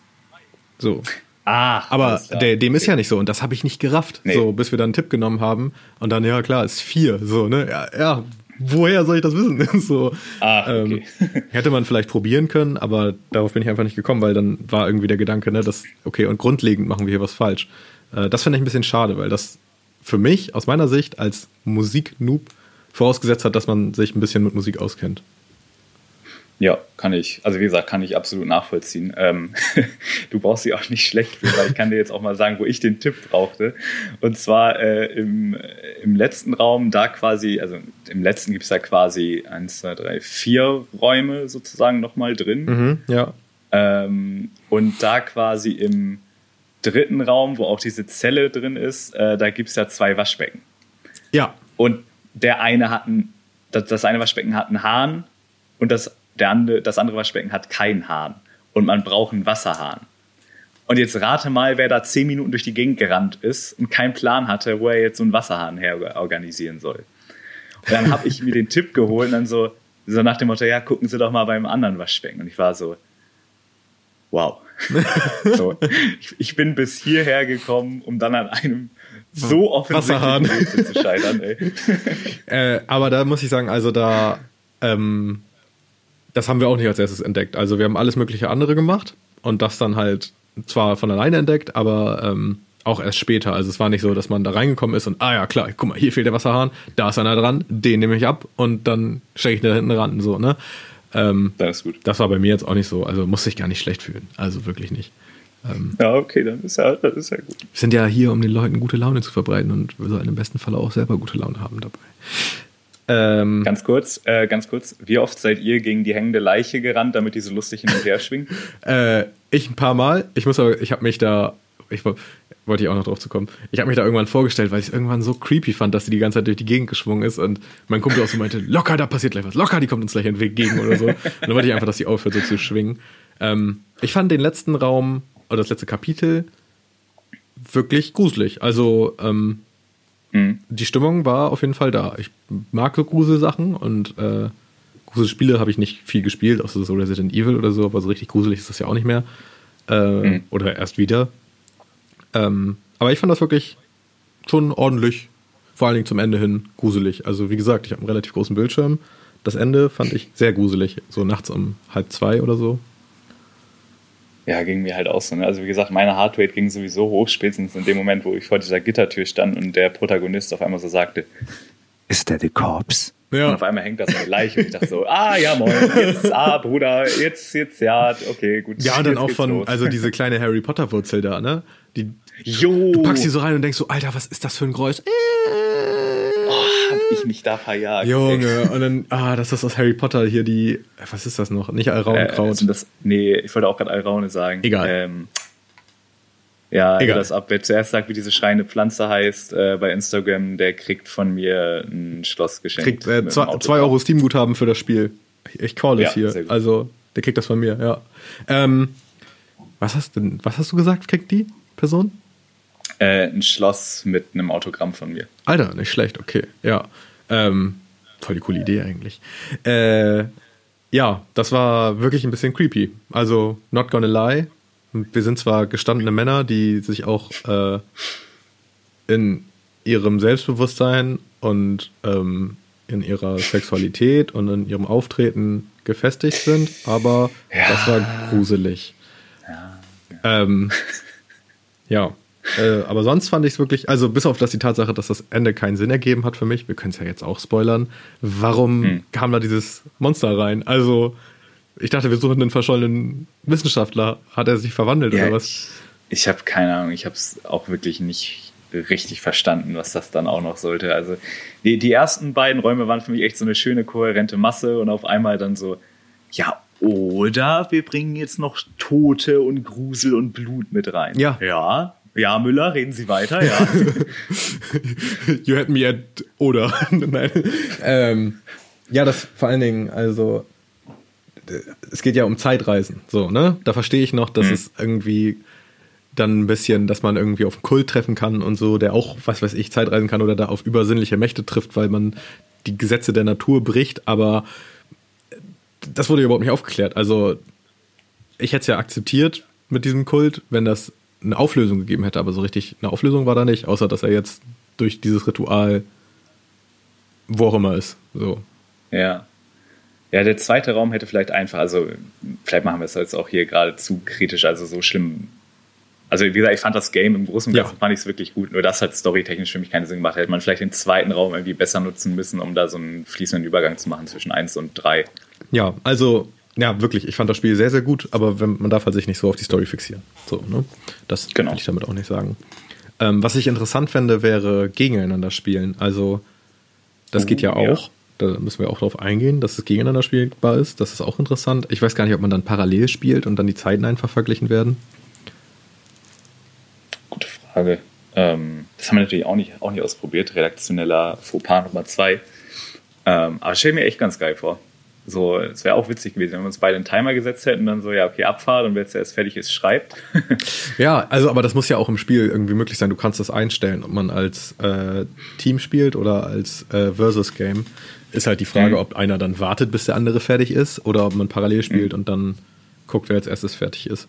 So. Ach, Aber alles klar. der, dem ist ja nicht so und das habe ich nicht gerafft. Nee. So, bis wir dann einen Tipp genommen haben und dann, ja klar, ist vier. So, ne? Ja, ja woher soll ich das wissen? so, Ah, okay. ähm, hätte man vielleicht probieren können, aber darauf bin ich einfach nicht gekommen, weil dann war irgendwie der Gedanke, ne, dass, okay, und grundlegend machen wir hier was falsch. Äh, das finde ich ein bisschen schade, weil das für mich, aus meiner Sicht, als Musik-Noob vorausgesetzt hat, dass man sich ein bisschen mit Musik auskennt. Ja, kann ich. Also wie gesagt, kann ich absolut nachvollziehen. Ähm, du brauchst sie auch nicht schlecht für, weil ich kann dir jetzt auch mal sagen, wo ich den Tipp brauchte. Und zwar äh, im, äh, im letzten Raum, da quasi, also im letzten gibt's da quasi eins, zwei, drei, vier Räume sozusagen nochmal drin. Mhm, ja. Ähm, und da quasi im dritten Raum, wo auch diese Zelle drin ist, äh, da gibt's ja zwei Waschbecken. Ja. Und der eine hat ein, das, das eine Waschbecken hat einen Hahn und das, der andere, das andere Waschbecken hat keinen Hahn. Und man braucht einen Wasserhahn. Und jetzt rate mal, wer da zehn Minuten durch die Gegend gerannt ist und keinen Plan hatte, wo er jetzt so einen Wasserhahn her organisieren soll. Und dann habe ich mir den Tipp geholt und dann so, so nach dem Motto, ja, gucken Sie doch mal beim anderen Waschbecken. Und ich war so, wow. so, ich, ich bin bis hierher gekommen, um dann an einem so offensichtlichen Rätsel zu scheitern. Ey. Äh, aber da muss ich sagen, also da, ähm, das haben wir auch nicht als erstes entdeckt. Also wir haben alles mögliche andere gemacht und das dann halt zwar von alleine entdeckt, aber ähm, auch erst später. Also es war nicht so, dass man da reingekommen ist und, ah ja, klar, guck mal, hier fehlt der Wasserhahn, da ist einer dran, den nehme ich ab und dann stecke ich da hinten ran, so, ne? Ähm, Das ist gut. das war bei mir jetzt auch nicht so, also musste ich gar nicht schlecht fühlen. Also wirklich nicht. Ja, okay, dann ist ja, das ist ja gut. Wir sind ja hier, um den Leuten gute Laune zu verbreiten und wir sollen im besten Fall auch selber gute Laune haben dabei. Ähm, Ganz kurz, äh, ganz kurz, wie oft seid ihr gegen die hängende Leiche gerannt, damit die so lustig hin und her schwingt? Äh, ich ein paar Mal. Ich muss aber, ich habe mich da, ich woll- wollte ich auch noch drauf zu kommen. Ich habe mich da irgendwann vorgestellt, weil ich es irgendwann so creepy fand, dass sie die ganze Zeit durch die Gegend geschwungen ist und mein Kumpel auch so meinte, locker, da passiert gleich was, locker, die kommt uns gleich entgegen oder so. Und dann wollte ich einfach, dass sie aufhört, so zu schwingen. Ähm, ich fand den letzten Raum oder das letzte Kapitel wirklich gruselig. Also ähm, Mhm. die Stimmung war auf jeden Fall da. Ich mag so Gruselsachen und äh, Gruselspiele habe ich nicht viel gespielt, außer so Resident Evil oder so, aber so richtig gruselig ist das ja auch nicht mehr. Äh, Oder erst wieder. Ähm, aber ich fand das wirklich schon ordentlich, vor allen Dingen zum Ende hin gruselig. Also wie gesagt, ich habe einen relativ großen Bildschirm. Das Ende fand ich sehr gruselig, so nachts um halb zwei oder so. Ja, ging mir halt auch so. Ne? Also wie gesagt, meine Heartrate ging sowieso hoch, spätestens in dem Moment, wo ich vor dieser Gittertür stand und der Protagonist auf einmal so sagte, Ist der the corpse? und auf einmal hängt da so eine Leiche und ich dachte so, ah ja moin, jetzt, ah Bruder, jetzt, jetzt, ja, okay, gut. Ja, und dann auch von, los. also diese kleine Harry Potter Wurzel da, ne? Die, Jo, du packst sie so rein und denkst so, Alter, was ist das für ein Geräusch? hab ich mich da verjagt. Junge, und dann, ah, das ist aus Harry Potter hier die, äh, was ist das noch? Nicht Äh, Alraunkraut. sind das, nee, ich wollte auch gerade Alraune sagen. Egal. Ähm, ja, Egal. Egal. das ab. Wer zuerst sagt, wie diese schreiende Pflanze heißt äh, bei Instagram, der kriegt von mir ein Schloss geschenkt. kriegt äh, zwei, zwei Euro Steam-Guthaben für das Spiel. Ich, ich call es Ja, hier. Also, der kriegt das von mir, ja. Ähm, was hast denn, was hast du gesagt, kriegt die Person? Äh, ein Schloss mit einem Autogramm von mir. Alter, nicht schlecht, okay, ja. Ähm, voll die coole Idee eigentlich. Äh, ja, das war wirklich ein bisschen creepy. Also, not gonna lie. Wir sind zwar gestandene Männer, die sich auch äh, in ihrem Selbstbewusstsein und ähm, in ihrer Sexualität und in ihrem Auftreten gefestigt sind, aber ja. das war gruselig. Ja. Ähm, ja. Äh, aber sonst fand ich es wirklich, also bis auf das die Tatsache, dass das Ende keinen Sinn ergeben hat für mich, wir können es ja jetzt auch spoilern, warum hm. kam da dieses Monster rein? Also, ich dachte, wir suchen einen verschollenen Wissenschaftler. Hat er sich verwandelt ja, oder was? Ich, ich habe keine Ahnung, ich habe es auch wirklich nicht richtig verstanden, was das dann auch noch sollte. Also die, die ersten beiden Räume waren für mich echt so eine schöne, kohärente Masse und auf einmal dann so, ja, oder wir bringen jetzt noch Tote und Grusel und Blut mit rein. Ja. Ja, ja, Müller, reden Sie weiter, ja. you had me at oder. Nein. Ähm, ja, das vor allen Dingen, also es geht ja um Zeitreisen, so, ne? Da verstehe ich noch, dass mhm. es irgendwie dann ein bisschen, dass man irgendwie auf einen Kult treffen kann und so, der auch, was weiß ich, Zeitreisen kann oder da auf übersinnliche Mächte trifft, weil man die Gesetze der Natur bricht, aber das wurde überhaupt nicht aufgeklärt. Also ich hätte es ja akzeptiert mit diesem Kult, wenn das eine Auflösung gegeben hätte, aber so richtig eine Auflösung war da nicht, außer dass er jetzt durch dieses Ritual wo auch immer ist. So. Ja. Ja, der zweite Raum hätte vielleicht einfach, also vielleicht machen wir es jetzt auch hier gerade zu kritisch, also so schlimm also wie gesagt, ich fand das Game im Großen und Ganzen ja. fand ich es wirklich gut. Nur das hat storytechnisch für mich keinen Sinn gemacht. Hätte man vielleicht den zweiten Raum irgendwie besser nutzen müssen, um da so einen fließenden Übergang zu machen zwischen 1 und 3. Ja, also ja, wirklich, ich fand das Spiel sehr, sehr gut, aber wenn, man darf halt sich nicht so auf die Story fixieren. So, ne? Das genau. will ich damit auch nicht sagen. Ähm, was ich interessant fände, wäre gegeneinander spielen. Also, das uh, geht ja auch. Ja. Da müssen wir auch darauf eingehen, dass es gegeneinander spielbar ist. Das ist auch interessant. Ich weiß gar nicht, ob man dann parallel spielt und dann die Zeiten einfach verglichen werden. Frage. Ähm, das haben wir natürlich auch nicht, auch nicht ausprobiert. Redaktioneller Fauxpas Nummer zwei. Ähm, aber stell mir echt ganz geil vor. So, es wäre auch witzig gewesen, wenn wir uns beide einen Timer gesetzt hätten und dann so, ja, okay, Abfahrt und wer jetzt erst fertig ist, schreibt. ja, also, aber das muss ja auch im Spiel irgendwie möglich sein. Du kannst das einstellen, ob man als äh, Team spielt oder als äh, Versus-Game. Ist halt die Frage, mhm. ob einer dann wartet, bis der andere fertig ist oder ob man parallel spielt mhm. und dann guckt, wer als erstes fertig ist.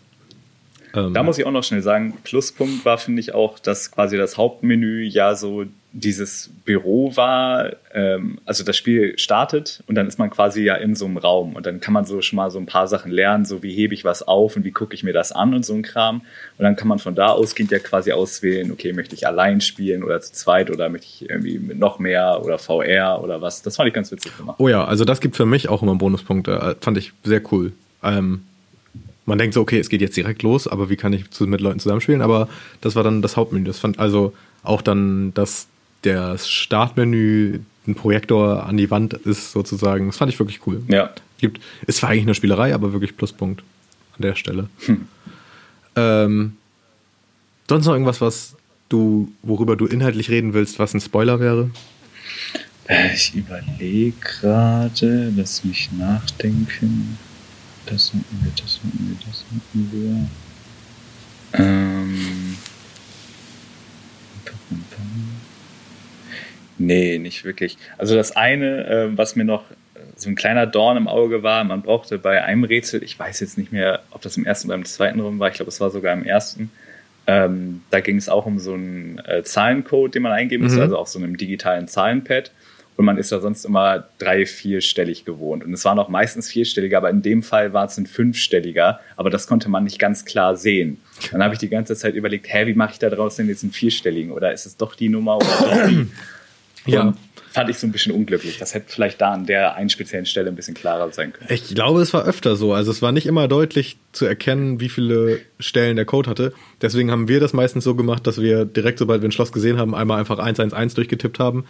Ähm, da muss ich auch noch schnell sagen, Pluspunkt war, finde ich, auch, dass quasi das Hauptmenü ja so dieses Büro war, ähm, also das Spiel startet und dann ist man quasi ja in so einem Raum und dann kann man so schon mal so ein paar Sachen lernen, so wie hebe ich was auf und wie gucke ich mir das an und so ein Kram. Und dann kann man von da ausgehend ja quasi auswählen, okay, möchte ich allein spielen oder zu zweit oder möchte ich irgendwie mit noch mehr oder VR oder was. Das fand ich ganz witzig gemacht. Oh ja, also das gibt für mich auch immer Bonuspunkte. Fand ich sehr cool. Ähm, man denkt so, okay, es geht jetzt direkt los, aber wie kann ich mit Leuten zusammenspielen? Aber das war dann das Hauptmenü. Das fand also auch dann, dass das Startmenü ein Projektor an die Wand ist sozusagen. Das fand ich wirklich cool. Ja. Gibt, ist zwar eigentlich eine Spielerei, aber wirklich Pluspunkt an der Stelle. Hm. Ähm, sonst noch irgendwas, was du, worüber du inhaltlich reden willst, was ein Spoiler wäre? Äh, ich überlege gerade, lass mich nachdenken das hatten wir, das hatten wir, das hatten wir. Ähm. Nee, nicht wirklich. Also das eine, äh, was mir noch so ein kleiner Dorn im Auge war, man brauchte bei einem Rätsel, ich weiß jetzt nicht mehr, ob das im ersten oder im zweiten Raum war, ich glaube, es war sogar im ersten. Ähm, da ging es auch um so einen äh, Zahlencode, den man eingeben mhm. muss, also auch so einem digitalen Zahlenpad. Und man ist da sonst immer drei, vierstellig gewohnt. Und es war noch meistens vierstelliger, aber in dem Fall war es ein fünfstelliger. Aber das konnte man nicht ganz klar sehen. Dann habe ich die ganze Zeit überlegt, hä, wie mache ich da draußen jetzt einen vierstelligen? Oder ist es doch die Nummer oder doch die? Ja. fand ich so ein bisschen unglücklich. Das hätte vielleicht da an der einen speziellen Stelle ein bisschen klarer sein können. Ich glaube, es war öfter so. Also es war nicht immer deutlich zu erkennen, wie viele Stellen der Code hatte. Deswegen haben wir das meistens so gemacht, dass wir direkt, sobald wir ein Schloss gesehen haben, einmal einfach 111 durchgetippt haben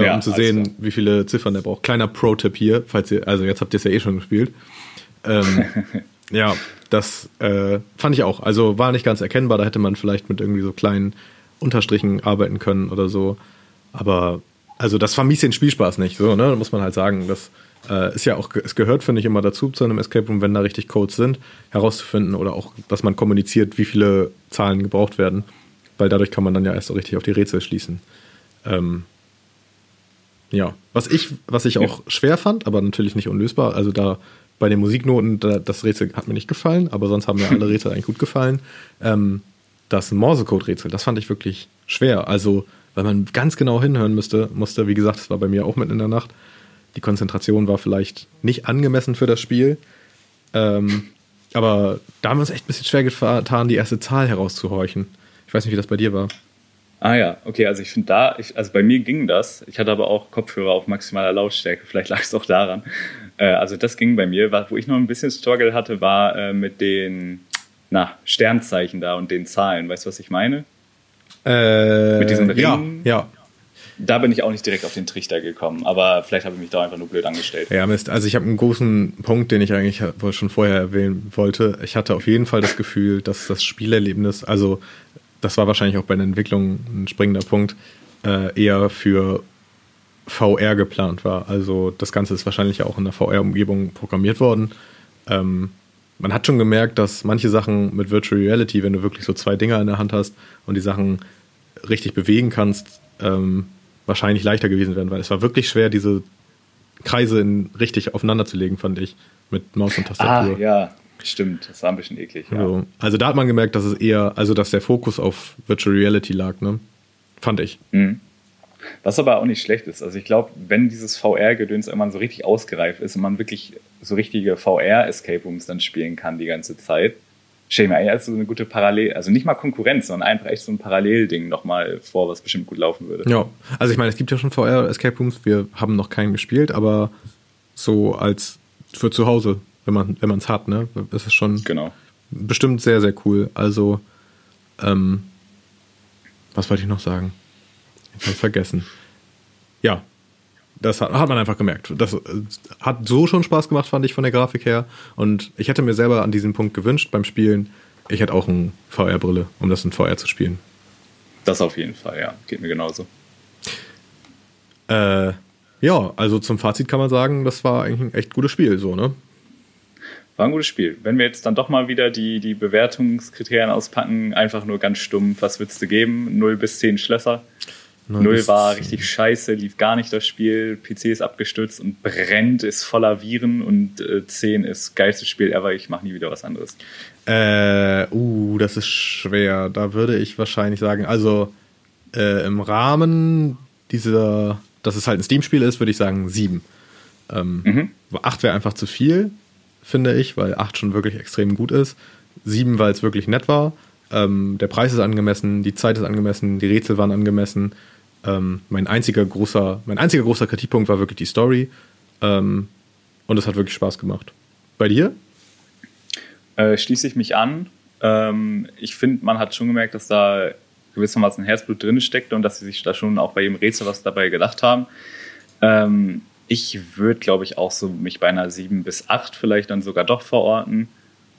äh, ja, um zu sehen, klar. wie viele Ziffern der braucht. Kleiner Pro-Tipp hier, falls ihr, also jetzt habt ihr es ja eh schon gespielt. Ähm, ja, das äh, fand ich auch. Also war nicht ganz erkennbar, da hätte man vielleicht mit irgendwie so kleinen Unterstrichen arbeiten können oder so. Aber also das vermisst den Spielspaß nicht, so, ne? Da muss man halt sagen, das äh, ist ja auch, es gehört, finde ich, immer dazu zu einem Escape Room, wenn da richtig Codes sind, herauszufinden oder auch, dass man kommuniziert, wie viele Zahlen gebraucht werden. Weil dadurch kann man dann ja erst so richtig auf die Rätsel schließen. Ähm, Ja, was ich, was ich auch schwer fand, aber natürlich nicht unlösbar, also da bei den Musiknoten, da, das Rätsel hat mir nicht gefallen, aber sonst haben mir alle Rätsel eigentlich gut gefallen. Ähm, das Morsecode-Rätsel, das fand ich wirklich schwer. Also, weil man ganz genau hinhören müsste, musste, wie gesagt, das war bei mir auch mitten in der Nacht. Die Konzentration war vielleicht nicht angemessen für das Spiel. Ähm, aber da haben wir uns echt ein bisschen schwer getan, die erste Zahl herauszuhorchen. Ich weiß nicht, wie das bei dir war. Ah ja, okay, also ich finde da, ich, also bei mir ging das. Ich hatte aber auch Kopfhörer auf maximaler Lautstärke, vielleicht lag es auch daran. Äh, also das ging bei mir. Wo ich noch ein bisschen Struggle hatte, war äh, mit den na, Sternzeichen da und den Zahlen. Weißt du, was ich meine? Äh, mit diesen Ringen. Ja, ja. Da bin ich auch nicht direkt auf den Trichter gekommen, aber vielleicht habe ich mich da einfach nur blöd angestellt. Ja, Mist. Also ich habe einen großen Punkt, den ich eigentlich schon vorher erwähnen wollte. Ich hatte auf jeden Fall das Gefühl, dass das Spielerlebnis, also das war wahrscheinlich auch bei der Entwicklung ein springender Punkt, äh, eher für VR geplant war. Also das Ganze ist wahrscheinlich auch in der VR-Umgebung programmiert worden. Ähm, man hat schon gemerkt, dass manche Sachen mit Virtual Reality, wenn du wirklich so zwei Dinger in der Hand hast und die Sachen richtig bewegen kannst, ähm, wahrscheinlich leichter gewesen wären, weil es war wirklich schwer, diese Kreise in, richtig aufeinander zu legen, fand ich, mit Maus und Tastatur. Ah, ja, stimmt. Das war ein bisschen eklig. Ja. Also, also, da hat man gemerkt, dass es eher, also dass der Fokus auf Virtual Reality lag, ne? Fand ich. Mhm. Was aber auch nicht schlecht ist. Also ich glaube, wenn dieses VR-Gedöns irgendwann so richtig ausgereift ist und man wirklich so richtige VR-Escape Rooms dann spielen kann die ganze Zeit, stell mir eigentlich so eine gute Parallel, also nicht mal Konkurrenz, sondern einfach echt so ein Parallelding nochmal vor, was bestimmt gut laufen würde. Ja, also ich meine, es gibt ja schon VR-Escape Rooms, wir haben noch keinen gespielt, aber so als für zu Hause, wenn man wenn es hat, ne, ist es schon genau. bestimmt sehr sehr cool. Also ähm, was wollte ich noch sagen? Ich habe vergessen. Ja, das hat, hat, man einfach gemerkt. Das äh, hat so schon Spaß gemacht, fand ich von der Grafik her. Und ich hätte mir selber an diesem Punkt gewünscht beim Spielen, ich hätte auch eine VR-Brille, um das in VR zu spielen. Das auf jeden Fall, ja. Geht mir genauso. Äh, ja, also zum Fazit kann man sagen, das war eigentlich ein echt gutes Spiel, so, ne? War ein gutes Spiel. Wenn wir jetzt dann doch mal wieder die, die Bewertungskriterien auspacken, einfach nur ganz stumpf, was würdest du geben? 0 bis 10 Schlösser? 0, 0 war richtig scheiße, lief gar nicht das Spiel, PC ist abgestürzt und brennt, ist voller Viren und äh, 10 ist geilstes Spiel ever, ich mache nie wieder was anderes. Äh, uh, das ist schwer. Da würde ich wahrscheinlich sagen, also äh, im Rahmen dieser, dass es halt ein Steam-Spiel ist, würde ich sagen 7. Ähm, mhm. 8 wäre einfach zu viel, finde ich, weil 8 schon wirklich extrem gut ist. 7, weil es wirklich nett war. Ähm, der Preis ist angemessen, die Zeit ist angemessen, die Rätsel waren angemessen. Ähm, mein einziger großer, mein einziger großer Kritikpunkt war wirklich die Story. Ähm, und es hat wirklich Spaß gemacht. Bei dir? Äh, schließe ich mich an. Ähm, ich finde, man hat schon gemerkt, dass da gewissermaßen Herzblut drin steckte und dass sie sich da schon auch bei jedem Rätsel was dabei gedacht haben. Ähm, ich würde, glaube ich, auch so mich bei einer 7 bis 8 vielleicht dann sogar doch verorten.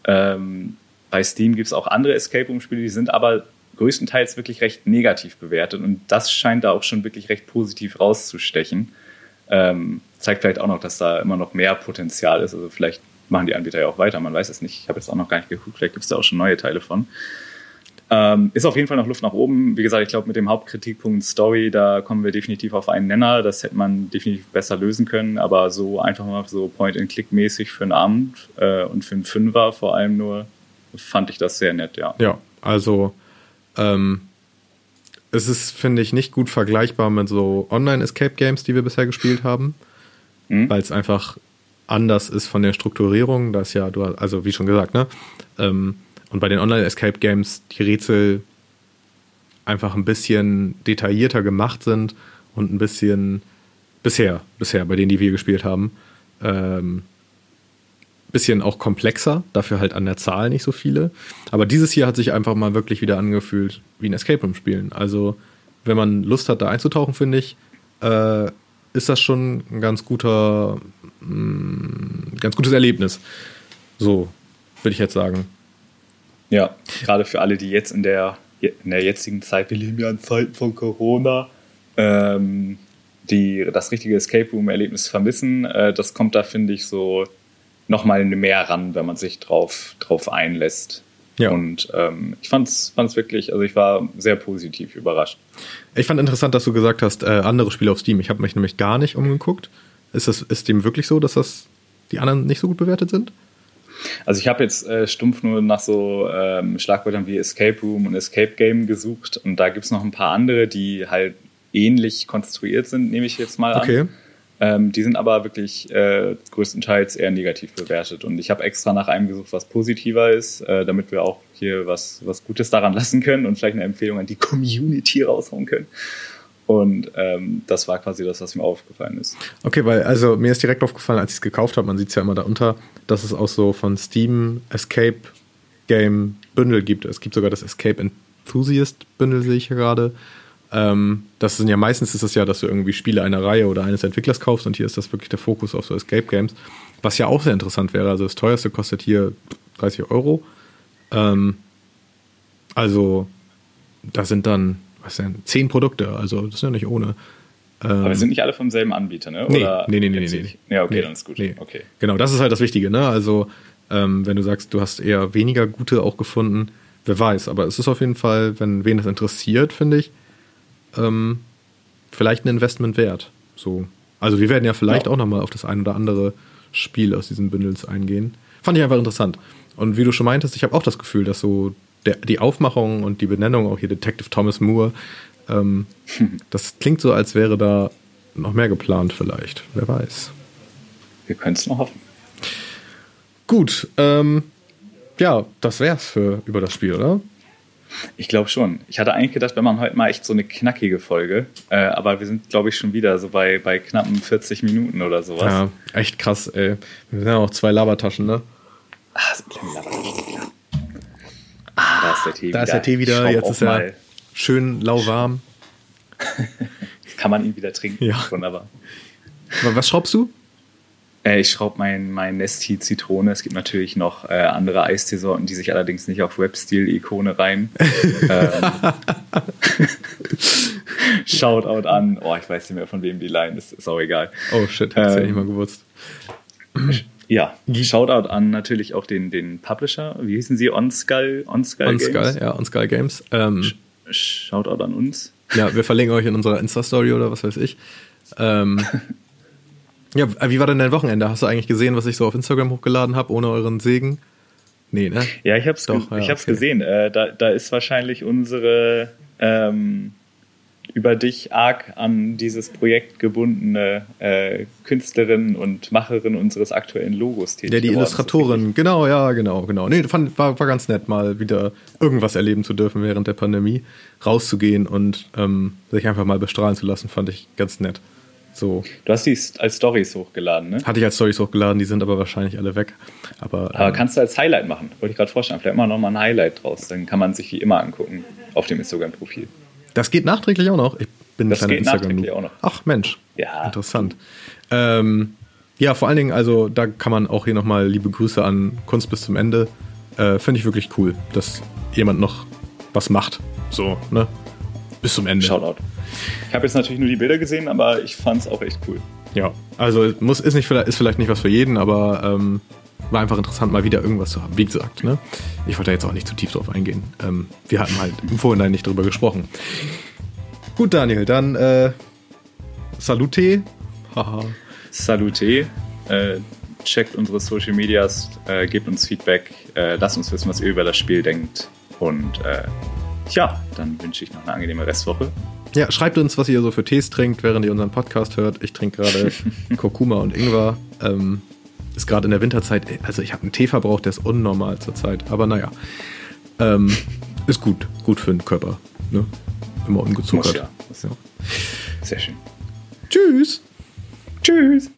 Ähm, bei Steam gibt es auch andere Escape Room-Spiele, die sind aber größtenteils wirklich recht negativ bewertet und das scheint da auch schon wirklich recht positiv rauszustechen. Ähm, zeigt vielleicht auch noch, dass da immer noch mehr Potenzial ist. Also vielleicht machen die Anbieter ja auch weiter, man weiß es nicht. Ich habe jetzt auch noch gar nicht geguckt, vielleicht gibt es da auch schon neue Teile von. Ähm, ist auf jeden Fall noch Luft nach oben. Wie gesagt, ich glaube, mit dem Hauptkritikpunkt Story, da kommen wir definitiv auf einen Nenner. Das hätte man definitiv besser lösen können, aber so einfach mal so Point-and-Click-mäßig für einen Abend äh, und für einen Fünfer vor allem nur, fand ich das sehr nett, ja. Ja, also ähm, es ist, finde ich, nicht gut vergleichbar mit so Online-Escape-Games, die wir bisher gespielt haben, mhm. weil es einfach anders ist von der Strukturierung. Das ja, du also wie schon gesagt, ne? Ähm, und bei den Online-Escape-Games die Rätsel einfach ein bisschen detaillierter gemacht sind und ein bisschen bisher, bisher, bei denen, die wir gespielt haben, ähm, bisschen auch komplexer, dafür halt an der Zahl nicht so viele. Aber dieses hier hat sich einfach mal wirklich wieder angefühlt wie ein Escape Room spielen. Also, wenn man Lust hat, da einzutauchen, finde ich, äh, ist das schon ein ganz guter, mh, mm, ganz gutes Erlebnis. So, würde ich jetzt sagen. Ja, gerade für alle, die jetzt in der, in der jetzigen Zeit, wir leben ja in Zeiten von Corona, ähm, die das richtige Escape Room-Erlebnis vermissen, äh, das kommt da, finde ich, so nochmal mehr ran, wenn man sich drauf, drauf einlässt. Ja. Und ähm, ich fand es wirklich, also ich war sehr positiv überrascht. Ich fand interessant, dass du gesagt hast, äh, andere Spiele auf Steam. Ich habe mich nämlich gar nicht umgeguckt. Ist das ist dem wirklich so, dass das die anderen nicht so gut bewertet sind? Also ich habe jetzt äh, stumpf nur nach so ähm, Schlagwörtern wie Escape Room und Escape Game gesucht und da gibt es noch ein paar andere, die halt ähnlich konstruiert sind, nehme ich jetzt mal an. Okay. Ähm, die sind aber wirklich äh, größtenteils eher negativ bewertet. Und ich habe extra nach einem gesucht, was positiver ist, äh, damit wir auch hier was, was Gutes daran lassen können und vielleicht eine Empfehlung an die Community raushauen können. Und ähm, das war quasi das, was mir aufgefallen ist. Okay, weil also mir ist direkt aufgefallen, als ich es gekauft habe, man sieht es ja immer da unter, dass es auch so von Steam Escape Game Bündel gibt. Es gibt sogar das Escape Enthusiast Bündel, sehe ich hier gerade. Ähm, das sind ja meistens ist es ja, dass du irgendwie Spiele einer Reihe oder eines Entwicklers kaufst und hier ist das wirklich der Fokus auf so Escape Games, was ja auch sehr interessant wäre. Also das teuerste kostet hier 30 Euro. Ähm, also da sind dann, was denn, zehn Produkte, also das ist ja nicht ohne. Ähm, Aber sind nicht alle vom selben Anbieter, ne? Nee, Oder nee, nee, nee, nee, nee. Ja, okay, nee, dann ist gut. Nee. Okay. Genau, das ist halt das Wichtige, ne? Also ähm, wenn du sagst, du hast eher weniger gute auch gefunden, wer weiß. Aber es ist auf jeden Fall, wenn wen das interessiert, finde ich, ähm, vielleicht ein Investment wert. So. Also wir werden ja vielleicht ja. auch nochmal auf das ein oder andere Spiel aus diesen Bündels eingehen. Fand ich einfach interessant. Und wie du schon meintest, ich habe auch das Gefühl, dass so der, die Aufmachung und die Benennung, auch hier Detective Thomas Moore, ähm, das klingt so, als wäre da noch mehr geplant vielleicht. Wer weiß. Wir können es noch hoffen. Gut, ähm, ja, das wär's für über das Spiel, oder? Ich glaube schon. Ich hatte eigentlich gedacht, wir machen heute mal echt so eine knackige Folge. Äh, aber wir sind, glaube ich, schon wieder so bei, bei knappen 40 Minuten oder sowas. Ja, echt krass, ey. Wir sind ja auch zwei Labertaschen, ne? Ah, so kleine Labertaschen. Da ist der Tee da wieder. ist der Tee wieder. Jetzt ist er schön lauwarm. Kann man ihn wieder trinken. Ja. Wunderbar. Was schraubst du? Äh, ich schraube mein, mein Nesti Zitrone. Es gibt natürlich noch äh, andere Eisteesorten, die sich allerdings nicht auf Webstil-Ikone reimen. ähm, Shoutout an. Oh, ich weiß nicht mehr, von wem die Line ist. Ist auch egal. Oh shit, hätte ähm, ja nicht mal gewusst. Ja, Shoutout an natürlich auch den, den Publisher. Wie hießen sie? OnSkull, OnSkull On Games? ja, OnSkull Games. Ähm, Shoutout an uns. Ja, wir verlinken euch in unserer Insta-Story oder was weiß ich. Ähm, ja, wie war denn dein Wochenende? Hast du eigentlich gesehen, was ich so auf Instagram hochgeladen habe, ohne euren Segen? Nee, ne? Ja, ich hab's, Doch, ge ja, ich hab's okay. gesehen. Äh, da, da ist wahrscheinlich unsere ähm, über dich arg an dieses Projekt gebundene äh, Künstlerin und Macherin unseres aktuellen Logos tätig. Ja, die Illustratorin, genau, ja, genau, genau. Nee, fand, war, war ganz nett, mal wieder irgendwas erleben zu dürfen während der Pandemie, rauszugehen und ähm, sich einfach mal bestrahlen zu lassen, fand ich ganz nett. So. Du hast die als Stories hochgeladen, ne? Hatte ich als Stories hochgeladen, die sind aber wahrscheinlich alle weg. Aber, aber ähm, kannst du als Highlight machen? Wollte ich gerade vorstellen. Vielleicht immer noch mal ein Highlight draus. Dann kann man sich die immer angucken auf dem Instagram-Profil. Das geht nachträglich auch noch. Ich bin das geht nachträglich auch noch. Ach Mensch, ja. interessant. Ähm, ja, vor allen Dingen, also da kann man auch hier nochmal liebe Grüße an Kunst bis zum Ende. Äh, Finde ich wirklich cool, dass jemand noch was macht. So, ne? Bis zum Ende. Shoutout. Ich habe jetzt natürlich nur die Bilder gesehen, aber ich fand es auch echt cool. Ja, also muss, ist, nicht, ist vielleicht nicht was für jeden, aber ähm, war einfach interessant, mal wieder irgendwas zu haben. Wie gesagt, ne? ich wollte da jetzt auch nicht zu tief drauf eingehen. Ähm, wir hatten halt im Vorhinein nicht drüber gesprochen. Gut, Daniel, dann äh, Salute. Haha. Salute. Äh, checkt unsere Social Medias, äh, gebt uns Feedback, äh, lasst uns wissen, was ihr über das Spiel denkt. Und äh, ja, dann wünsche ich noch eine angenehme Restwoche. Ja, schreibt uns, was ihr so für Tees trinkt, während ihr unseren Podcast hört. Ich trinke gerade Kurkuma und Ingwer. Ähm, ist gerade in der Winterzeit, also ich habe einen Teeverbrauch, der ist unnormal zurzeit. Aber naja, ähm, ist gut, gut für den Körper. Ne? Immer ungezuckert. Muss ja. ja. Sehr schön. Tschüss. Tschüss.